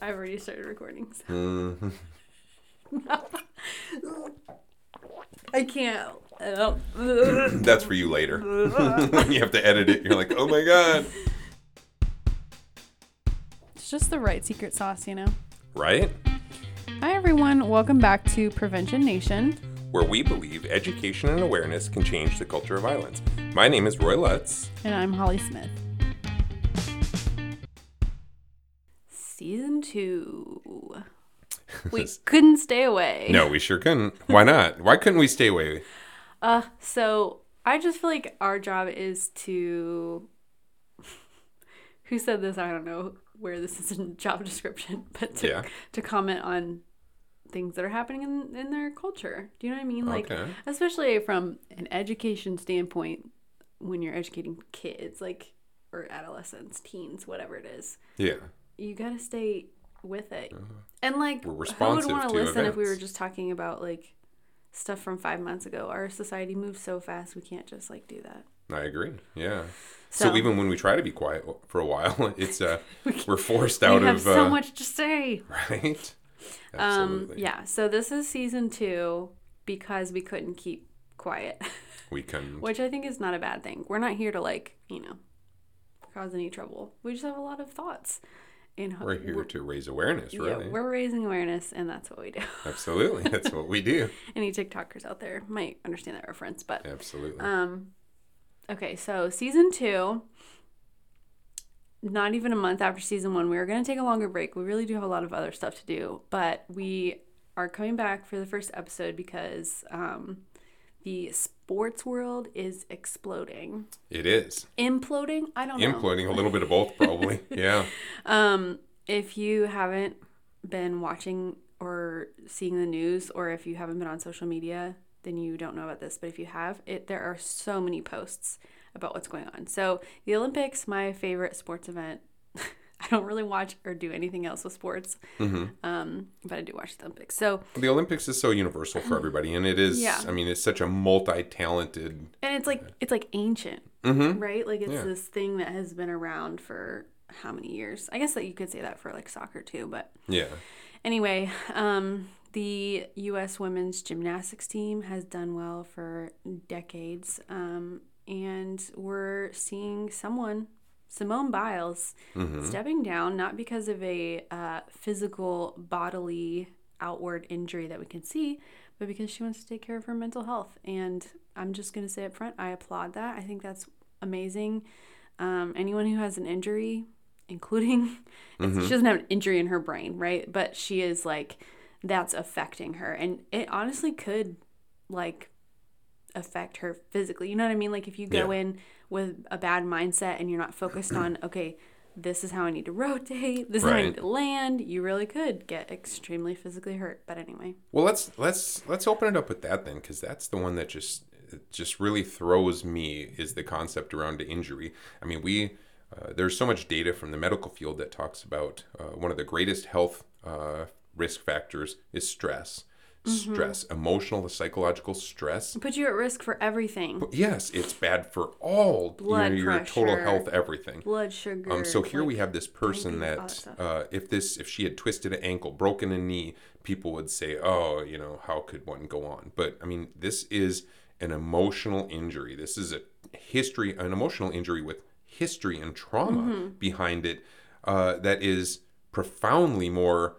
I've already started recording. So. Mhm. I can't. I That's for you later. you have to edit it, you're like, oh my god. it's just the right secret sauce, you know. Right? Hi everyone, welcome back to Prevention Nation. Where we believe education and awareness can change the culture of violence. My name is Roy Lutz. And I'm Holly Smith. Season two. We couldn't stay away. No, we sure couldn't. Why not? Why couldn't we stay away? Uh, so I just feel like our job is to. Who said this? I don't know where this is in job description, but to, Yeah. to comment on things that are happening in, in their culture. Do you know what I mean? Like, Okay. especially from an education standpoint, when you're educating kids, like, or adolescents, teens, whatever it is, Yeah. You gotta stay with it. And like, We're who would want to listen if we were just talking about like stuff from five months ago? Our society moves so fast, we can't just like do that. I agree. Yeah. So, So- even when we try to be quiet for a while, it's uh we're forced We out have of so uh, much to say. right. Um, Absolutely. yeah. So this is season two because we couldn't keep quiet, We can which I think is not a bad thing. We're not here to like you know cause any trouble. We just have a lot of thoughts. And ho- we're here to raise awareness, Yeah, really. we're raising awareness, and that's what we do. Absolutely. That's what we do. Any TikTokers out there might understand that reference, but Absolutely. Um, okay, so season two, not even a month after season one, we were going to take a longer break. We really do have a lot of other stuff to do, but we are coming back for the first episode because um, the sports world is exploding. it is. Imploding? I don't know. Imploding a little bit of both probably. yeah. Um, if you haven't been watching or seeing the news, or if you haven't been on social media, then you don't know about this. But if you have, it there are so many posts about what's going on. So the Olympics, my favorite sports event. I don't really watch or do anything else with sports, um, but I do watch the Olympics. So The Olympics is so universal for everybody and it is Yeah. I mean it's such a multi-talented and it's like it's like ancient, Mhm. right? Like it's Yeah. this thing that has been around for how many years? I guess that you could say that for like soccer too, but Yeah. Anyway, um, the U.S. women's gymnastics team has done well for decades, um, and we're seeing someone, Simone Biles, stepping down not because of a uh, physical, bodily, outward injury that we can see, but because she wants to take care of her mental health. And I'm just going to say up front, I applaud that. I think that's amazing. Um, anyone who has an injury, including it's- she doesn't have an injury in her brain, right? But she is like that's affecting her, and it honestly could like affect her physically. You know what I mean? Like if you go Yeah. in with a bad mindset and you're not focused on okay. This is how I need to rotate. This is how I need to land. You really could get extremely physically hurt. But anyway, Well, let's let's let's open it up with that then, because that's the one that just just really throws me is the concept around injury. I mean, we uh, there's so much data from the medical field that talks about uh, one of the greatest health uh, risk factors is stress, Mm-hmm. stress, emotional, psychological stress. put you at risk for everything. Yes, it's bad for all Blood your, your total health, everything. Blood sugar. Um, so here we have this person that that, uh, if this, if she had twisted an ankle, broken a knee, people would say, "Oh, you know, how could one go on?" But I mean, this is an emotional injury. This is a history, an emotional injury with history and trauma Mm-hmm. behind it uh, that is profoundly more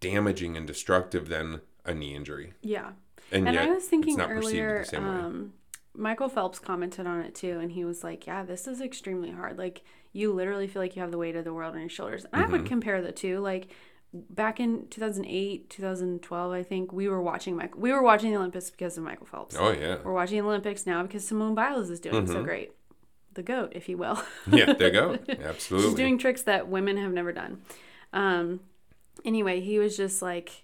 damaging and destructive than a knee injury. Yeah. And, And I was thinking earlier, the same way. um, Michael Phelps commented on it too, and he was like, "Yeah, this is extremely hard. Like, you literally feel like you have the weight of the world on your shoulders." And I Mm-hmm. would compare the two. Like, back in 2008, 2012, I think we were watching Michael. We were watching the Olympics because of Michael Phelps. Oh yeah, We're watching the Olympics now because Simone Biles is doing Mm-hmm. so great, the goat, if you will. yeah. the goat. Absolutely. She's doing tricks that women have never done. Um, anyway, he was just like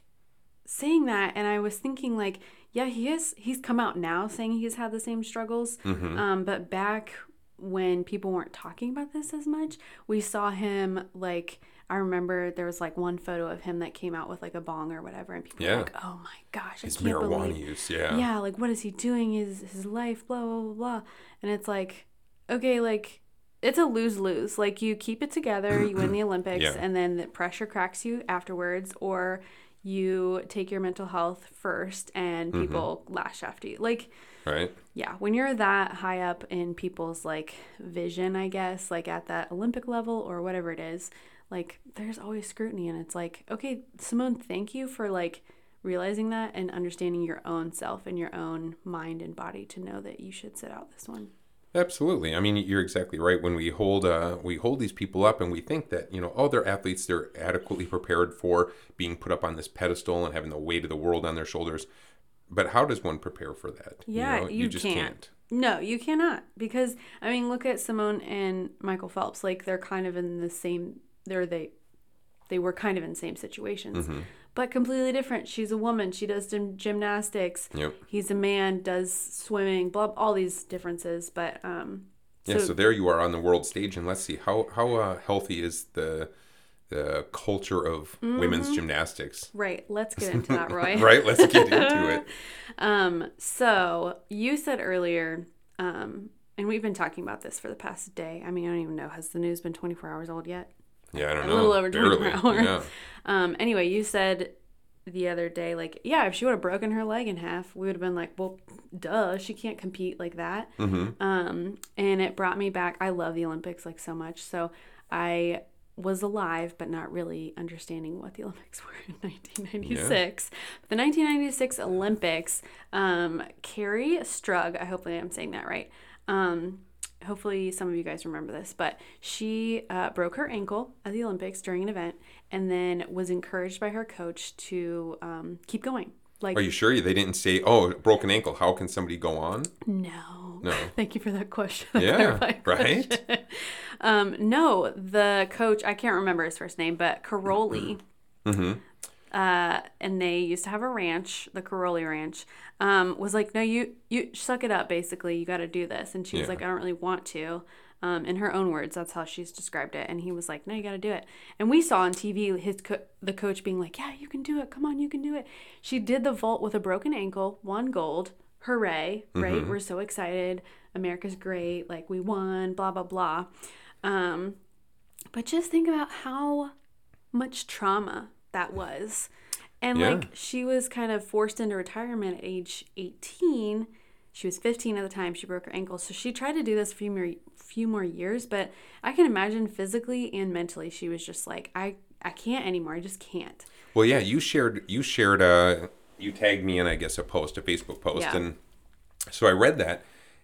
saying that, and I was thinking like, yeah, he is. He's come out now saying he's had the same struggles. Mm-hmm. Um, but back when people weren't talking about this as much, we saw him like. I remember there was like one photo of him that came out with like a bong or whatever, and people Yeah. were like, "Oh my gosh, His can't marijuana believe use. Yeah. yeah, like what is he doing? Is his life, blah blah blah blah. And it's like, okay, like it's a lose lose. Like you keep it together, you win the Olympics, Yeah. and then the pressure cracks you afterwards, or you take your mental health first, and Mm-hmm. people lash after you. Like Right. yeah, when you're that high up in people's like vision, I guess, like at that Olympic level or whatever it is, like there's always scrutiny and it's like, okay, Simone, thank you for like realizing that and understanding your own self and your own mind and body to know that you should sit out this one. Absolutely. I mean, you're exactly right. When we hold uh, we hold these people up and we think that you know, oh, they're athletes, they're adequately prepared for being put up on this pedestal and having the weight of the world on their shoulders. But how does one prepare for that? Yeah, know, you, can't. No, you cannot because I mean, look at Simone and Michael Phelps. Like they're kind of in the same. They're they, they were kind of in the same situations, Mm-hmm. But completely different. She's a woman. She does gym, gymnastics. Yep. He's a man. Does swimming. Blah. All these differences, but um. Yeah, so there you are on the world stage, and let's see how how uh, healthy is the the culture of women's Mm-hmm. gymnastics. Right. Let's get into that, Roy. Right, let's get into it. Um, so you said earlier, um, and we've been talking about this for the past day. I mean, I don't even know. Has the news been 24 hours old yet? Yeah, I don't A know. A little over 24 Barely. hours. Yeah. Um, anyway, you said the other day, like, yeah, if she would have broken her leg in half, we would have been like, well, duh, she can't compete like that. Mm-hmm. Um, and it brought me back. I love the Olympics like so much. So I was alive, but not really understanding what the Olympics were in 1996. The 1996 Olympics, um, Kerri Strug, I hopefully I'm saying that right. Um, hopefully some of you guys remember this, but she uh, broke her ankle at the Olympics during an event and then was encouraged by her coach to um, keep going. Like, Are you sure they didn't say, "Oh, broken ankle"? How can somebody go on? no. No. Thank you for that question. that Yeah, clarifying right? question. um, no, the coach, I can't remember his first name, but Karolyi. Mm-hmm. Uh, and they used to have a ranch, the Karolyi Ranch. Um, was like, no, you you suck it up. Basically, you got to do this. And she was Yeah. like, I don't really want to. Um, in her own words, that's how she's described it. And he was like, no, you got to do it. And we saw on TV his co- the coach being like, yeah, you can do it. Come on, you can do it. She did the vault with a broken ankle, won gold. Hooray! Right? We're so excited. America's great. Like we won. Blah blah blah. Um, but just think about how much trauma that was. And Yeah. like she was kind of forced into retirement at age 18. She was 15 at the time she broke her ankle. So she tried to do this a few more few more years, but I can imagine physically and mentally she was just like I I can't anymore. I just can't. Well, yeah, you shared you shared a you tagged me in I guess a post, a Facebook post Yeah. and so I read that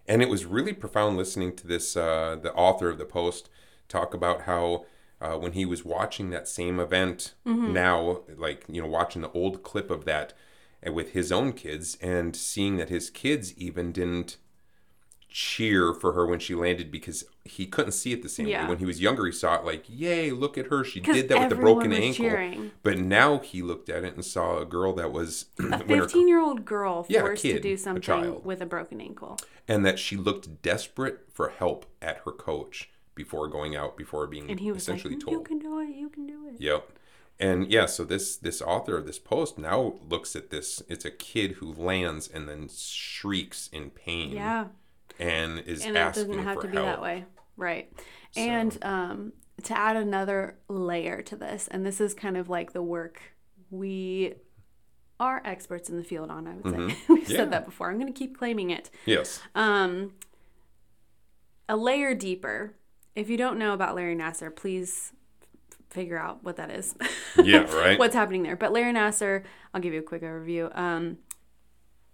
and it was really profound listening to this uh the author of the post talk about how uh, when he was watching that same event Mm-hmm. now like you know watching the old clip of that uh, with his own kids and seeing that his kids even didn't cheer for her when she landed because he couldn't see it the same Yeah. way. When he was younger, he saw it like, "Yay, look at her! She did that with the broken ankle." cheering. But now he looked at it and saw a girl that was A 15 year old girl Yeah, a forced to do something child. with a broken ankle. and that she looked desperate for help at her coach before going out, before being And he was essentially "Mm, told. You can do it. You can do it. Yep. And yeah, so this this author of this post now looks at this. It's a kid who lands and then shrieks in pain. Yeah. And is and it asking doesn't have for to be help. that way right and um, to add another layer to this and this is kind of like the work we are experts in the field on i would say we've Mm-hmm. Yeah. said that before i'm going to keep claiming it Yes. um, a layer deeper if you don't know about larry nassar please f- figure out what that is Yeah. Right. what's happening there. But Larry Nassar, I'll give you a quick overview. Um,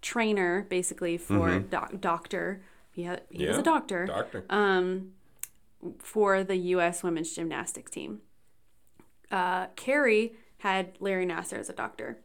trainer, basically for doc- doctor. He, had, he was Mm-hmm. A doctor Doctor. um, for the U.S. women's gymnastics team. Uh, Kerri had Larry Nassar as a doctor.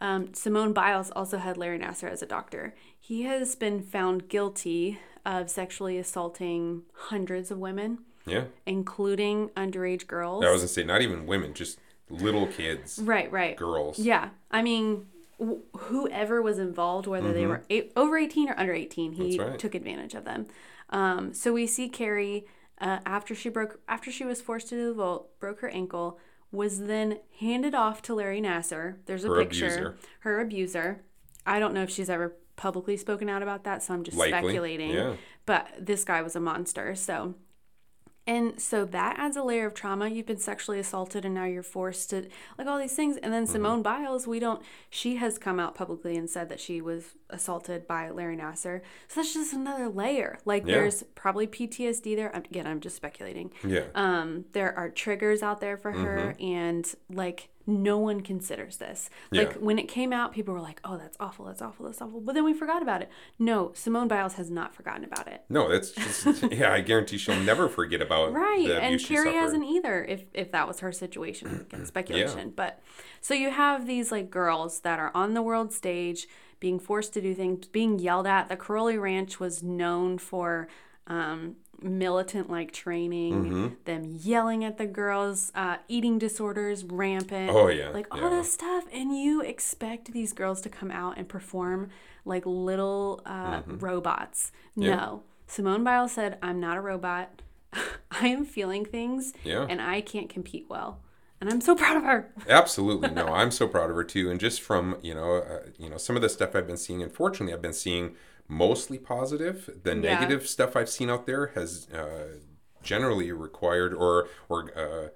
Um, Simone Biles also had Larry Nassar as a doctor. He has been found guilty of sexually assaulting hundreds of women, yeah. including underage girls. I was gonna say not even women, just little kids, right, right. girls. Yeah, I mean, wh- whoever was involved, whether they were eight, over eighteen or under eighteen, he Mm-hmm. Right. took advantage of them. Um, so we see Kerri uh, after she broke, after she was forced to do the vault, broke her ankle, was then handed off to Larry Nassar. There's a Her picture. abuser. Her abuser. I don't know if she's ever publicly spoken out about that, so I'm just Likely, speculating. yeah. But this guy was a monster, so And so that adds a layer of trauma. You've been sexually assaulted and now you're forced to, like all these things. And then Mm-hmm. Simone Biles, we don't, she has come out publicly and said that she was assaulted by Larry Nassar. So that's just another layer. Like Yeah. there's probably PTSD there. Again, I'm just speculating. Yeah. Um, there are triggers out there for her, and like no one considers this. Like Mm-hmm. When it came out, people were like, "Oh, that's awful, that's awful, that's awful," but then we forgot about it. No, Simone Biles has not forgotten about it. No, that's just yeah. I guarantee she'll never forget about Right, and Kerri hasn't either. If if that was her situation, again, speculation. But so you have these like girls that are on the world stage, being forced to do things, being yelled at. The Karolyi Ranch was known for um, militant like training, Mm-hmm. them yelling at the girls, uh, eating disorders rampant. Oh, yeah, like all yeah. this stuff, and you expect these girls to come out and perform like little uh, robots. Mm-hmm. Yeah. No. Simone Biles said, I'm not a robot. I am feeling things Yeah. and I can't compete well. And I'm so proud of her. Absolutely, no. I'm so proud of her too. And just from you know, uh, you know, some of the stuff I've been seeing. Unfortunately, I've been seeing mostly positive. The negative stuff I've seen out there has uh, generally required or or uh,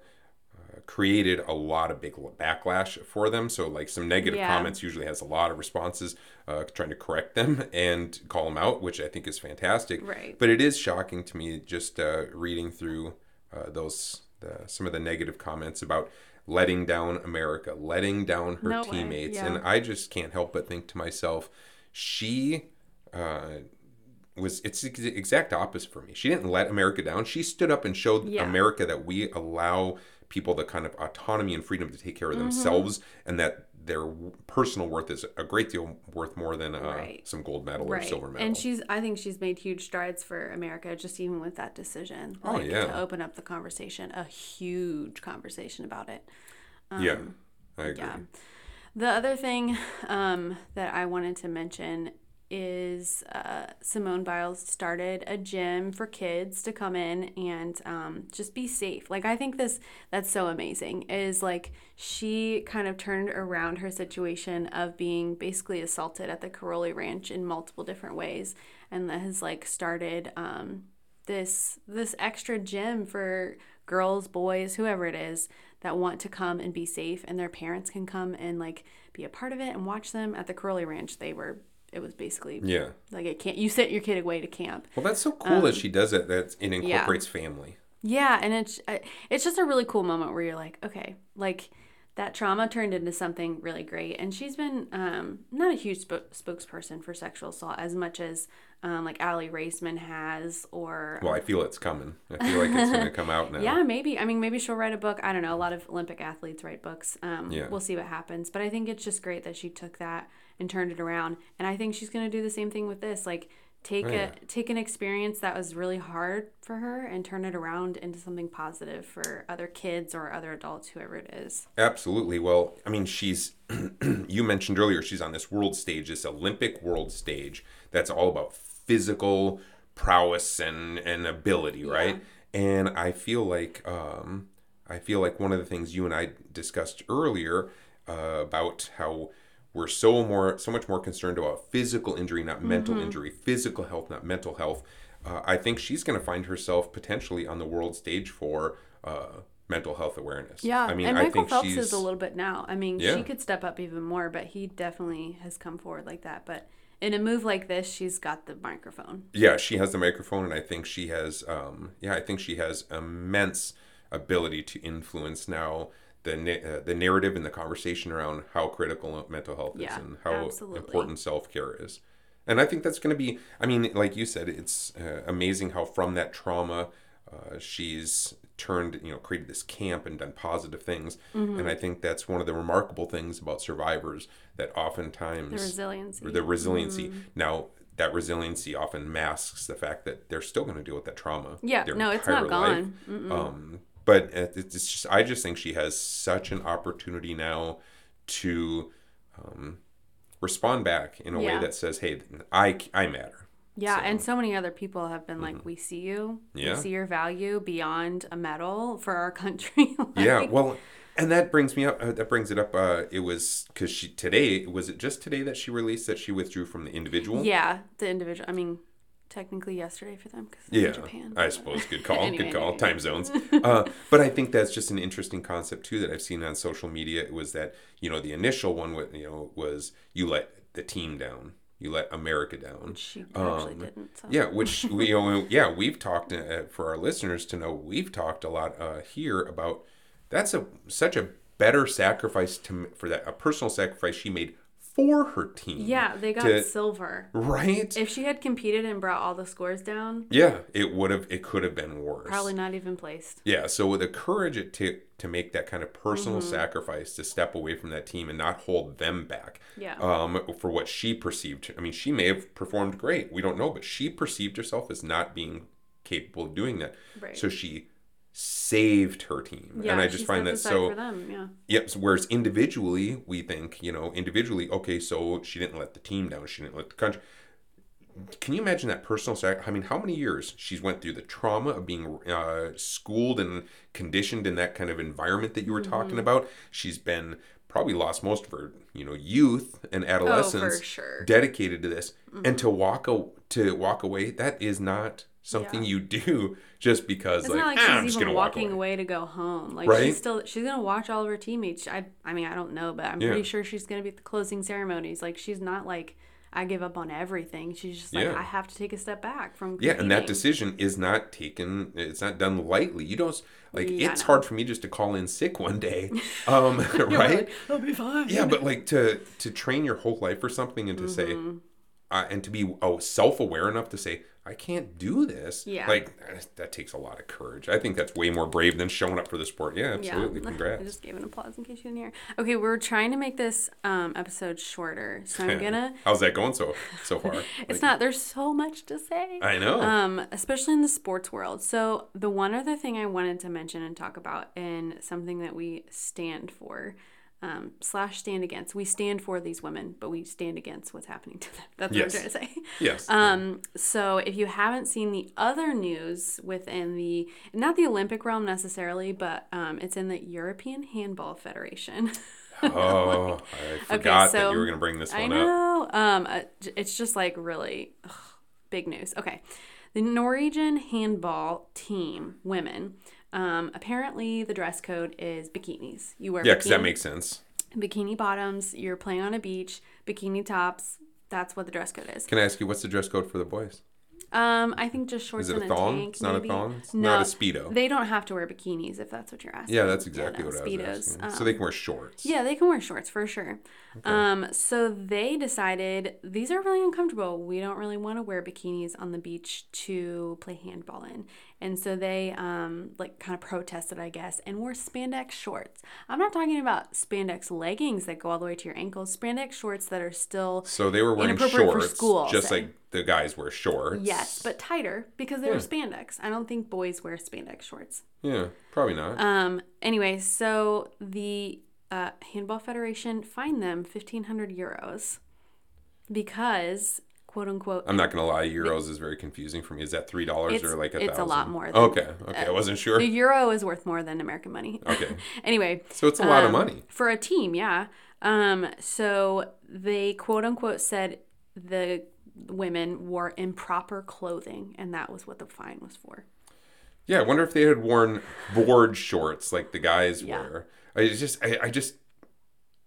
uh, created a lot of big backlash for them. So like some negative Yeah. comments usually has a lot of responses uh, trying to correct them and call them out, which I think is fantastic. Right. But it is shocking to me just uh, reading through uh, those the, some of the negative comments about letting down America, letting down her No teammates, yeah. and I just can't help but think to myself, she. Uh, was it's the exact opposite for me. She didn't let America down. She stood up and showed Yeah. America that we allow people the kind of autonomy and freedom to take care Mm-hmm. of themselves, and that their personal worth is a great deal worth more than uh, Right. some gold medal or silver medal. And she's I think she's made huge strides for America just even with that decision. Oh, yeah. to open up the conversation, a huge conversation about it. yeah, I agree. um, Yeah. The other thing um, that I wanted to mention is uh, Simone Biles started a gym for kids to come in and um, just be safe. Like I think this that's so amazing is like she kind of turned around her situation of being basically assaulted at the Karolyi Ranch in multiple different ways, and that has like started um, this this extra gym for girls, boys, whoever it is that want to come and be safe and their parents can come and like be a part of it and watch them at the Karolyi Ranch. They were it was basically Yeah. like it can't you sent your kid away to camp. Well, that's so cool that she does it. That it Um, yeah. incorporates family. Yeah, and it's uh, it's just a really cool moment where you're like, okay, like that trauma turned into something really great. And she's been um, not a huge sp- spokesperson for sexual assault as much as um, like Aly Raisman has, or Well, I feel it's coming. I feel like it's going to come out now. Yeah, maybe. I mean, maybe she'll write a book. I don't know. A lot of Olympic athletes write books. Um, Yeah. We'll see what happens. But I think it's just great that she took that and turned it around. And I think she's going to do the same thing with this. Like, take Oh, a take an experience that was really hard for her and turn it around into something positive for other kids or other adults, whoever it is. Absolutely. Well, I mean, she's, you mentioned earlier, she's on this world stage, this Olympic world stage that's all about physical prowess and, and ability, right? And I feel like, um, I feel like one of the things you and I discussed earlier uh, about how we're so more, so much more concerned about physical injury, not mental injury, physical health, not mental health. Uh, I think she's going to find herself potentially on the world stage for uh, mental health awareness. Yeah, I mean, and I Michael think Phelps she's is a little bit now. I mean, Yeah. she could step up even more, but he definitely has come forward like that. But in a move like this, she's got the microphone. yeah, she has the microphone, and I think she has, um, yeah, I think she has immense ability to influence now the uh, the narrative and the conversation around how critical mental health is and how absolutely. important self care is. And I think that's going to be, I mean, like you said, it's uh, amazing how from that trauma, uh, she's turned, you know, created this camp and done positive things. Mm-hmm. And I think that's one of the remarkable things about survivors that oftentimes The resiliency. the resiliency. Mm-hmm. Now, that resiliency often masks the fact that they're still going to deal with that trauma. Yeah, no, it's not life. gone. Um, but it's just, I just think she has such an opportunity now to um, respond back in a Yeah. way that says, "Hey, I I matter." Yeah, So- and so many other people have been like, "We see you. Yeah. We see your value beyond a medal for our country." Like, yeah, well, and that brings me up. Uh, that brings it up. Uh, it was because she today was it just today that she released that she withdrew from the individual. yeah, the individual. I mean, technically yesterday for them because Yeah, in Japan. I suppose. Good call. Anyway, good call. anyway. Time zones. Uh, but I think that's just an interesting concept too that I've seen on social media. It was that you know the initial one was you know was you let the team down, you let America down. She actually Um, didn't. So. Yeah, which we you know, yeah we've talked uh, for our listeners to know we've talked a lot uh, here about that's a such a better sacrifice to for that a personal sacrifice she made for her team. Yeah, they got to- silver. right. If she had competed and brought all the scores down, yeah, it would have it could have been worse. probably not even placed. Yeah, so with the courage it took to make that kind of personal Mm-hmm. sacrifice to step away from that team and not hold them back. Yeah. Um, for what she perceived. I mean, she may have performed great. We don't know, but she perceived herself as not being capable of doing that. Right. So she saved her team, Yeah, and I just find that so. for them. Yeah. Yep. so whereas individually, we think, you know, individually, okay, so she didn't let the team down. She didn't let the country. Can you imagine that personal? I mean, how many years she's went through the trauma of being uh, schooled and conditioned in that kind of environment that you were Mm-hmm. talking about? She's been probably lost most of her, you know, youth and adolescence Oh, sure. dedicated to this, and to walk a, to walk away, that is not something Yeah. you do just because It's like, not like "Ah, I'm she's just even gonna walk walking away. away. to go home. Like Right? she's still she's gonna watch all of her teammates. I I mean I don't know, but I'm Yeah. pretty sure she's gonna be at the closing ceremonies. Like she's not like I give up on everything. She's just like Yeah. I have to take a step back from Yeah, and that decision is not taken. It's not done lightly. You don't like. It's hard for me just to call in sick one day, um, right? I'll be fine. Yeah, but like to to train your whole life for something and to say, Mm-hmm. Uh, and to be oh self aware enough to say I can't do this. Yeah. like that takes a lot of courage. I think that's way more brave than showing up for the sport. Yeah, absolutely. Yeah. I just gave an applause in case you didn't hear. Okay, we're trying to make this um, episode shorter, so I'm gonna. How's that going so so far? It's not. There's so much to say. I know. Um, especially in the sports world. So the one other thing I wanted to mention and talk about, and something that we stand for, um, slash stand against. We stand for these women, but we stand against what's happening to them. That's Yes. what I'm trying to say. yes. Um, so if you haven't seen the other news within the not the Olympic realm necessarily, but um, it's in the European Handball Federation. oh, I forgot that so you were going to bring this I one up. know. Um, uh, it's just like really ugh, big news. Okay, the Norwegian handball team women. Um, apparently the dress code is bikinis. You wear Yeah, because that makes sense. bikini bottoms. You're playing on a beach. Bikini tops. That's what the dress code is. Can I ask you what's the dress code for the boys? Um, I think just shorts Is it and a a tank. It's not maybe. a thong. It's no, not a speedo. They don't have to wear bikinis if that's what you're asking. Yeah, that's exactly no, what I was asking. Um, so they can wear shorts. yeah, they can wear shorts for sure. Um, so they decided these are really uncomfortable. We don't really want to wear bikinis on the beach to play handball in. And so they um like kind of protested, I guess, and wore spandex shorts. I'm not talking about spandex leggings that go all the way to your ankles, spandex shorts that are still So they were wearing Inappropriate for shorts, school, just say. like the guys wear shorts. yes, but tighter because they were spandex. I don't think boys wear spandex shorts. yeah, probably not. Um. Anyway, so the uh, handball federation fined them fifteen hundred euros because quote unquote. I'm not gonna lie, euros is very confusing for me. Is that three dollars or like a it's a lot more than- okay, okay, I wasn't sure. the euro is worth more than American money. Okay, anyway, so it's a lot of um, money. for a team. Yeah. Um. So they quote unquote said the women wore improper clothing, and that was what the fine was for. Yeah, I wonder if they had worn board shorts like the guys Yeah. wear. I just, I, I just,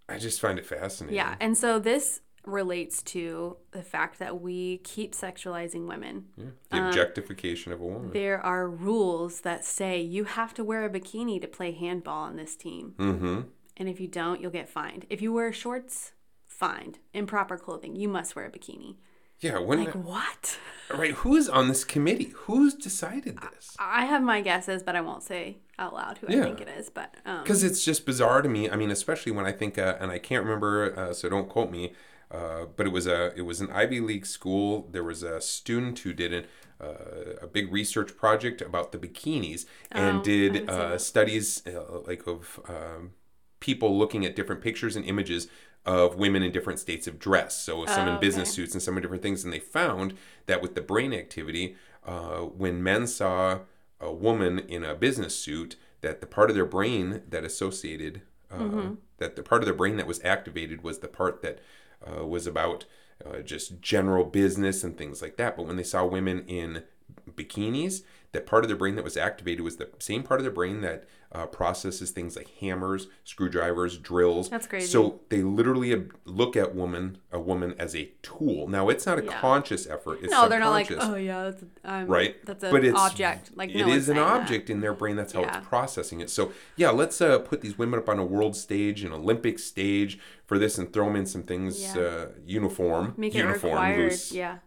I just find it fascinating. Yeah, and so this relates to the fact that we keep sexualizing women. Yeah. the Um, objectification of a woman. There are rules that say you have to wear a bikini to play handball on this team. Mm-hmm. And if you don't, you'll get fined. If you wear shorts, fined. Improper clothing, you must wear a bikini. Yeah, when Like, what? right? Who's on this committee? Who's decided this? I have my guesses, but I won't say out loud who Yeah. I think it is. But um, because it's just bizarre to me. I mean, especially when I think, uh, and I can't remember, uh, so don't quote me. Uh, but it was a it was an Ivy League school. There was a student who did an, uh, a big research project about the bikinis and Oh, did uh, studies uh, like of um, people looking at different pictures and images of women in different states of dress. So some Oh, in business okay. suits and some in different things, and they found that with the brain activity, uh, when men saw a woman in a business suit, that the part of their brain that associated, uh, Mm-hmm. that the part of their brain that was activated was the part that uh, was about uh, just general business and things like that. But when they saw women in bikinis, that part of their brain that was activated was the same part of their brain that uh, processes things like hammers, screwdrivers, drills. That's crazy. So they literally look at woman a woman as a tool. Now it's not a Yeah. conscious effort. It's No, they're not like, oh yeah, that's a, um, right? That's an but it's object. Like it no one's is an saying that. object in their brain. That's how Yeah. it's processing it. So yeah, let's uh, put these women up on a world stage, an Olympic stage for this, and throw them in some things Yeah. uh, uniform, Make it uniform, required. loose, Yeah,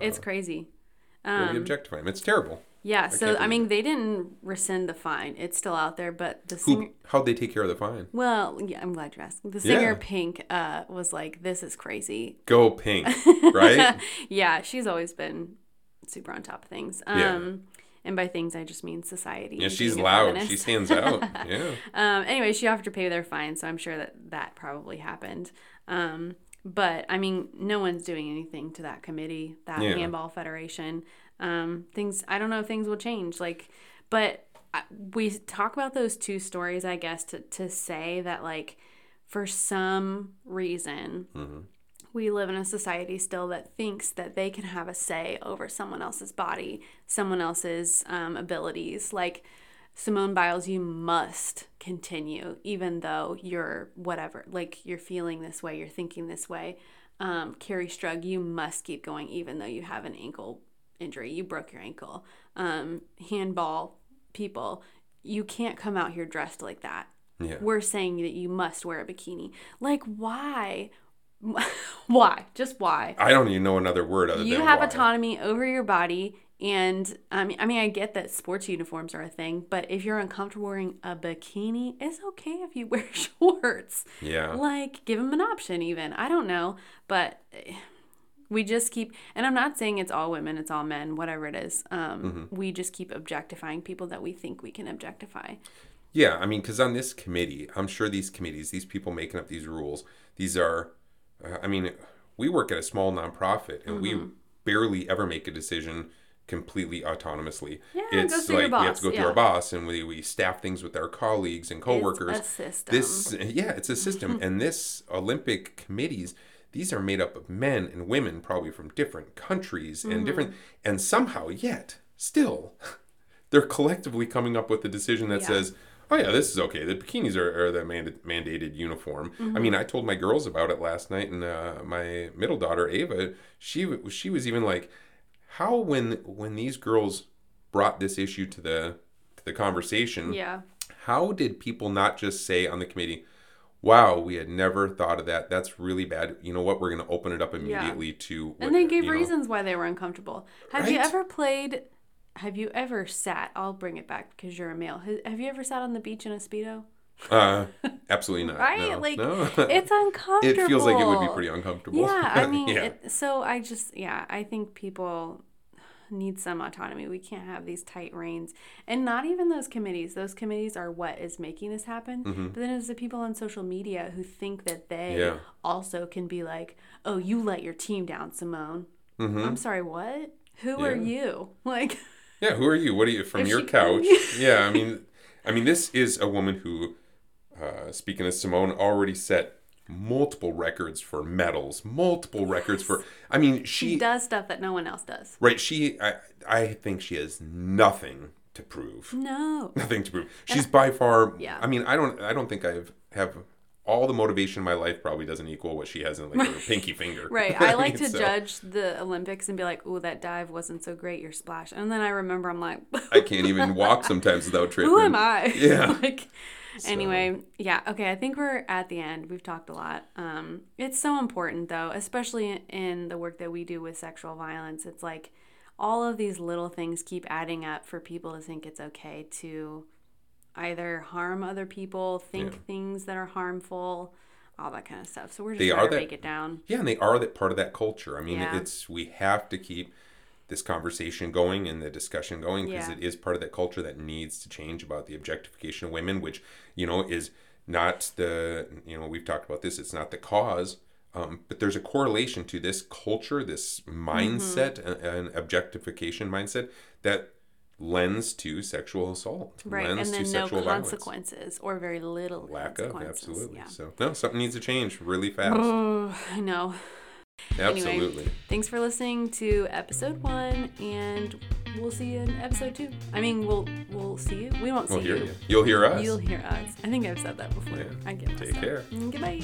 it's crazy. Um, really objectify them. It's terrible. Yeah, so I mean, they didn't rescind the fine; it's still out there. But the Who? singer, How'd they take care of the fine? well, yeah, I'm glad you asked. The singer Yeah. Pink uh, was like, "This is crazy." Go pink, right? yeah, she's always been super on top of things. Um, Yeah. And by things, I just mean society. Yeah, she's loud. feminist. She stands out. Yeah. Um, anyway, she offered to pay their fine, so I'm sure that that probably happened. Um, but I mean, no one's doing anything to that committee, that Yeah. handball federation. Um, things I don't know if things will change. Like, but we talk about those two stories, I guess, to to say that like for some reason. We live in a society still that thinks that they can have a say over someone else's body, someone else's um, abilities. Like, Simone Biles, you must continue, even though you're whatever, like you're feeling this way, you're thinking this way. Um, Kerri Strug, you must keep going, even though you have an ankle injury. You broke your ankle. Um, handball people, you can't come out here dressed like that. Yeah. We're saying that you must wear a bikini. Like, why? why? Just why? I don't even know another word other you than have why. autonomy over your body and I mean, I mean, I get that sports uniforms are a thing, but if you're uncomfortable wearing a bikini, it's okay if you wear shorts. Yeah. Like, give them an option, even. I don't know, but eh, we just keep, and I'm not saying it's all women, it's all men, whatever it is. Um, Mm-hmm. We just keep objectifying people that we think we can objectify. Yeah, I mean, because on this committee, I'm sure these committees, these people making up these rules, these are, uh, I mean, we work at a small nonprofit and we Mm-hmm. barely ever make a decision completely autonomously. Yeah, it it's through like we have to go through yeah. our boss and we, we staff things with our colleagues and coworkers. It's a system. This, yeah, it's a system. and this Olympic committees, these are made up of men and women, probably from different countries Mm-hmm. and different, and somehow yet still, they're collectively coming up with a decision that Yeah. says, "Oh yeah, this is okay. The bikinis are, are the manda- mandated uniform." I mean, I told my girls about it last night, and uh, my middle daughter Ava, she w- she was even like, "How when when these girls brought this issue to the to the conversation, yeah. how did people not just say on the committee?" Wow, we had never thought of that. That's really bad. You know what? We're going to open it up immediately to. What, And they gave you know- reasons why they were uncomfortable. Have you ever played? Have you ever sat? I'll bring it back because you're a male. Have you ever sat on the beach in a speedo? Uh, absolutely not. Right? no, like no. it's uncomfortable. it feels like it would be pretty uncomfortable. Yeah, I mean, yeah. It, so I just yeah, I think people need some autonomy. We can't have these tight reins, and not even those committees. Those committees are what is making this happen. But then it's the people on social media who think that they Mm-hmm. Yeah. also can be like, "Oh, you let your team down, Simone." I'm sorry, what? Who are Mm-hmm. You? Like, Yeah, who are you? What are you from your she- couch? yeah, I mean, I mean, this is a woman who, uh, speaking of Simone, already set multiple records for medals, multiple records for. I mean, she she does stuff that no one else does. right. She, I, I think she has nothing to prove. No. Nothing to prove. She's by far. Yeah. I mean, I don't. I don't think I've have all the motivation in my life. Probably doesn't equal what she has in like her pinky finger. Right. I like mean, to so- judge the Olympics and be like, "Oh, that dive wasn't so great. Your splash." And then I remember, I'm like, I can't even walk sometimes without tripping. "Who am I?" Yeah. like, anyway, yeah. Okay. I think we're at the end. We've talked a lot. Um, it's so important though, especially in the work that we do with sexual violence. It's like all of these little things keep adding up for people to think it's okay to either harm other people, think Yeah. things that are harmful. All that kind of stuff. So we're just They trying are to that- break it down. Yeah, and they are that part of that culture. I mean, Yeah. it's we have to keep this conversation going and the discussion going because Yeah. it is part of that culture that needs to change about the objectification of women, which you know is not the you know we've talked about this. It's not the cause, um, but there's a correlation to this culture, this mindset, Mm-hmm. and, and objectification mindset that lends to sexual assault, Right, lends and then to no sexual violence. consequences or very little Lack of consequences. absolutely. Yeah. So no, something needs to change really fast. Oh, I know. Absolutely. Anyway, thanks for listening to episode one, and we'll see you in episode two. I mean, we'll we'll see you. We won't see We'll hear you. you. You'll hear us. You'll hear us. I think I've said that before. Yeah. I get Take care. Mm, Goodbye.